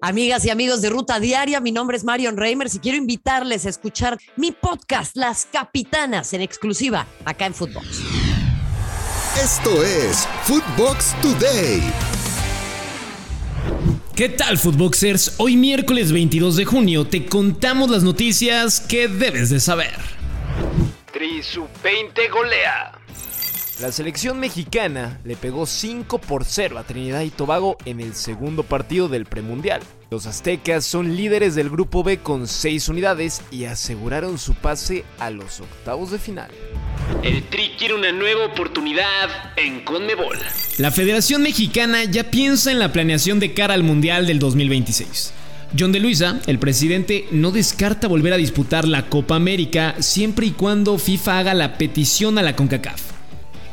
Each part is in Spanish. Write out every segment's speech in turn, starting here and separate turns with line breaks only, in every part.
Amigas y amigos de Ruta Diaria, mi nombre es Marion Reimers y quiero invitarles a escuchar mi podcast Las Capitanas en exclusiva acá en Footbox.
Esto es Footbox Today.
¿Qué tal, Footboxers? Hoy miércoles 22 de junio te contamos las noticias que debes de saber.
Tri sub 20 golea.
La selección mexicana le pegó 5 por 0 a Trinidad y Tobago en el segundo partido del premundial. Los aztecas son líderes del grupo B con 6 unidades y aseguraron su pase a los octavos de final.
El Tri quiere una nueva oportunidad en Conmebol.
La Federación Mexicana ya piensa en la planeación de cara al Mundial del 2026. John de Luisa, el presidente, no descarta volver a disputar la Copa América siempre y cuando FIFA haga la petición a la CONCACAF.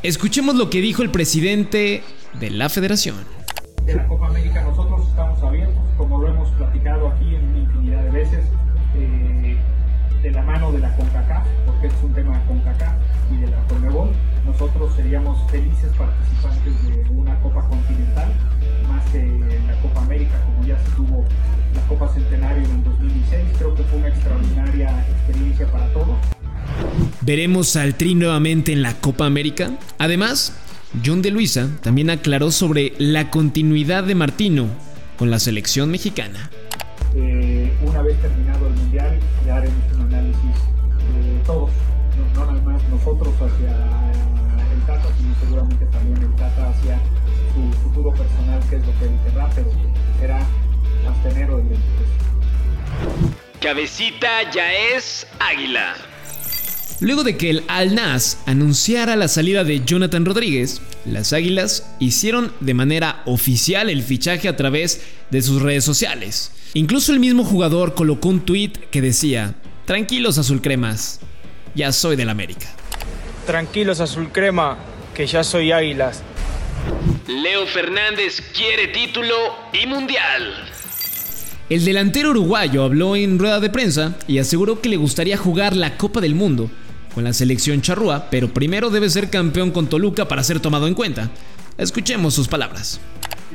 Escuchemos lo que dijo el presidente de la federación.
De la Copa América nosotros estamos abiertos, como lo hemos platicado aquí en una infinidad de veces, eh, de la mano de la CONCACAF, porque es un tema de CONCACAF y de la CONMEBOL. Nosotros seríamos felices participantes de una Copa Continental, más que en la Copa América, como ya se tuvo la Copa Centenario en el 2016. Creo que fue una extraordinaria experiencia.
¿Veremos al Tri nuevamente en la Copa América? Además, John de Luisa también aclaró sobre la continuidad de Martino con la selección mexicana.
Eh, una vez terminado el Mundial, ya haremos un análisis de todos, no, nada más nosotros hacia el Tata, sino seguramente también el Tata hacia su futuro personal, que es lo que él querrá, pero será hasta enero del 23.
Cabecita ya es águila.
Luego de que el Al Nas anunciara la salida de Jonathan Rodríguez, las Águilas hicieron de manera oficial el fichaje a través de sus redes sociales. Incluso el mismo jugador colocó un tweet que decía: Tranquilos azul cremas, ya soy del América.
Tranquilos azul crema, que ya soy Águilas.
Leo Fernández quiere título y mundial.
El delantero uruguayo habló en rueda de prensa y aseguró que le gustaría jugar la Copa del Mundo con la selección charrúa, pero primero debe ser campeón con Toluca para ser tomado en cuenta. Escuchemos sus palabras.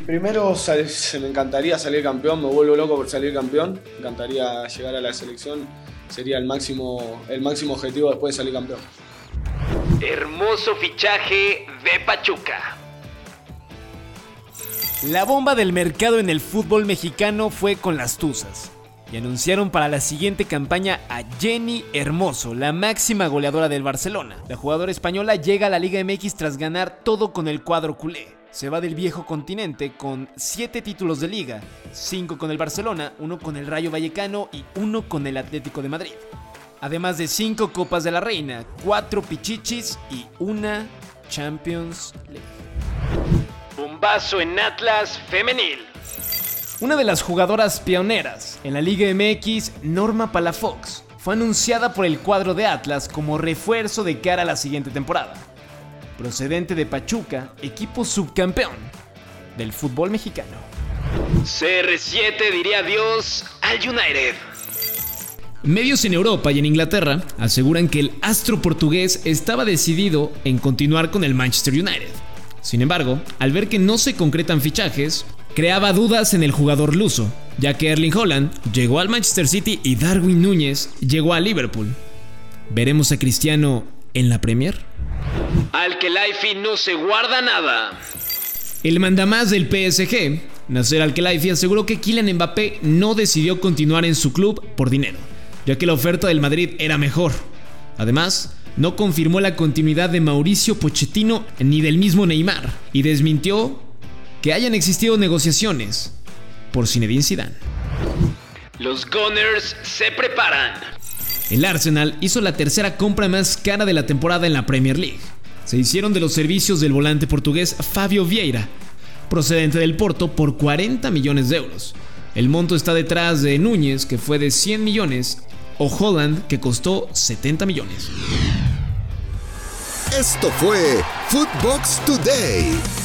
Primero se me encantaría salir campeón, me vuelvo loco por salir campeón, me encantaría llegar a la selección, sería el máximo, el máximo objetivo después de salir campeón.
Hermoso fichaje de Pachuca.
La bomba del mercado en el fútbol mexicano fue con las Tuzas y anunciaron para la siguiente campaña a Jenny Hermoso, la máxima goleadora del Barcelona. La jugadora española llega a la Liga MX tras ganar todo con el cuadro culé. Se va del viejo continente con 7 títulos de liga, 5 con el Barcelona, 1 con el Rayo Vallecano y 1 con el Atlético de Madrid. Además de 5 Copas de la Reina, 4 Pichichis y 1 Champions League.
Bombazo en Atlas femenil.
Una de las jugadoras pioneras en la Liga MX, Norma Palafox, fue anunciada por el cuadro de Atlas como refuerzo de cara a la siguiente temporada. Procedente de Pachuca, equipo subcampeón del fútbol mexicano.
CR7 diría adiós al United.
Medios en Europa y en Inglaterra aseguran que el astro portugués estaba decidido en continuar con el Manchester United. Sin embargo, al ver que no se concretan fichajes, creaba dudas en el jugador luso, ya que Erling Holland llegó al Manchester City y Darwin Núñez llegó a Liverpool. ¿Veremos a Cristiano en la Premier?
Al que no se guarda nada.
El mandamás del PSG, Nasser Al-Khelaifi, aseguró que Kylian Mbappé no decidió continuar en su club por dinero, ya que la oferta del Madrid era mejor. Además, no confirmó la continuidad de Mauricio Pochettino ni del mismo Neymar y desmintió que hayan existido negociaciones por Zinedine Zidane.
Los Gunners se preparan.
El Arsenal hizo la tercera compra más cara de la temporada en la Premier League. Se hicieron de los servicios del volante portugués Fabio Vieira, procedente del Porto, por 40 millones de euros. El monto está detrás de Núñez, que fue de 100 millones, o Holland, que costó 70 millones.
Esto fue Footbox Today.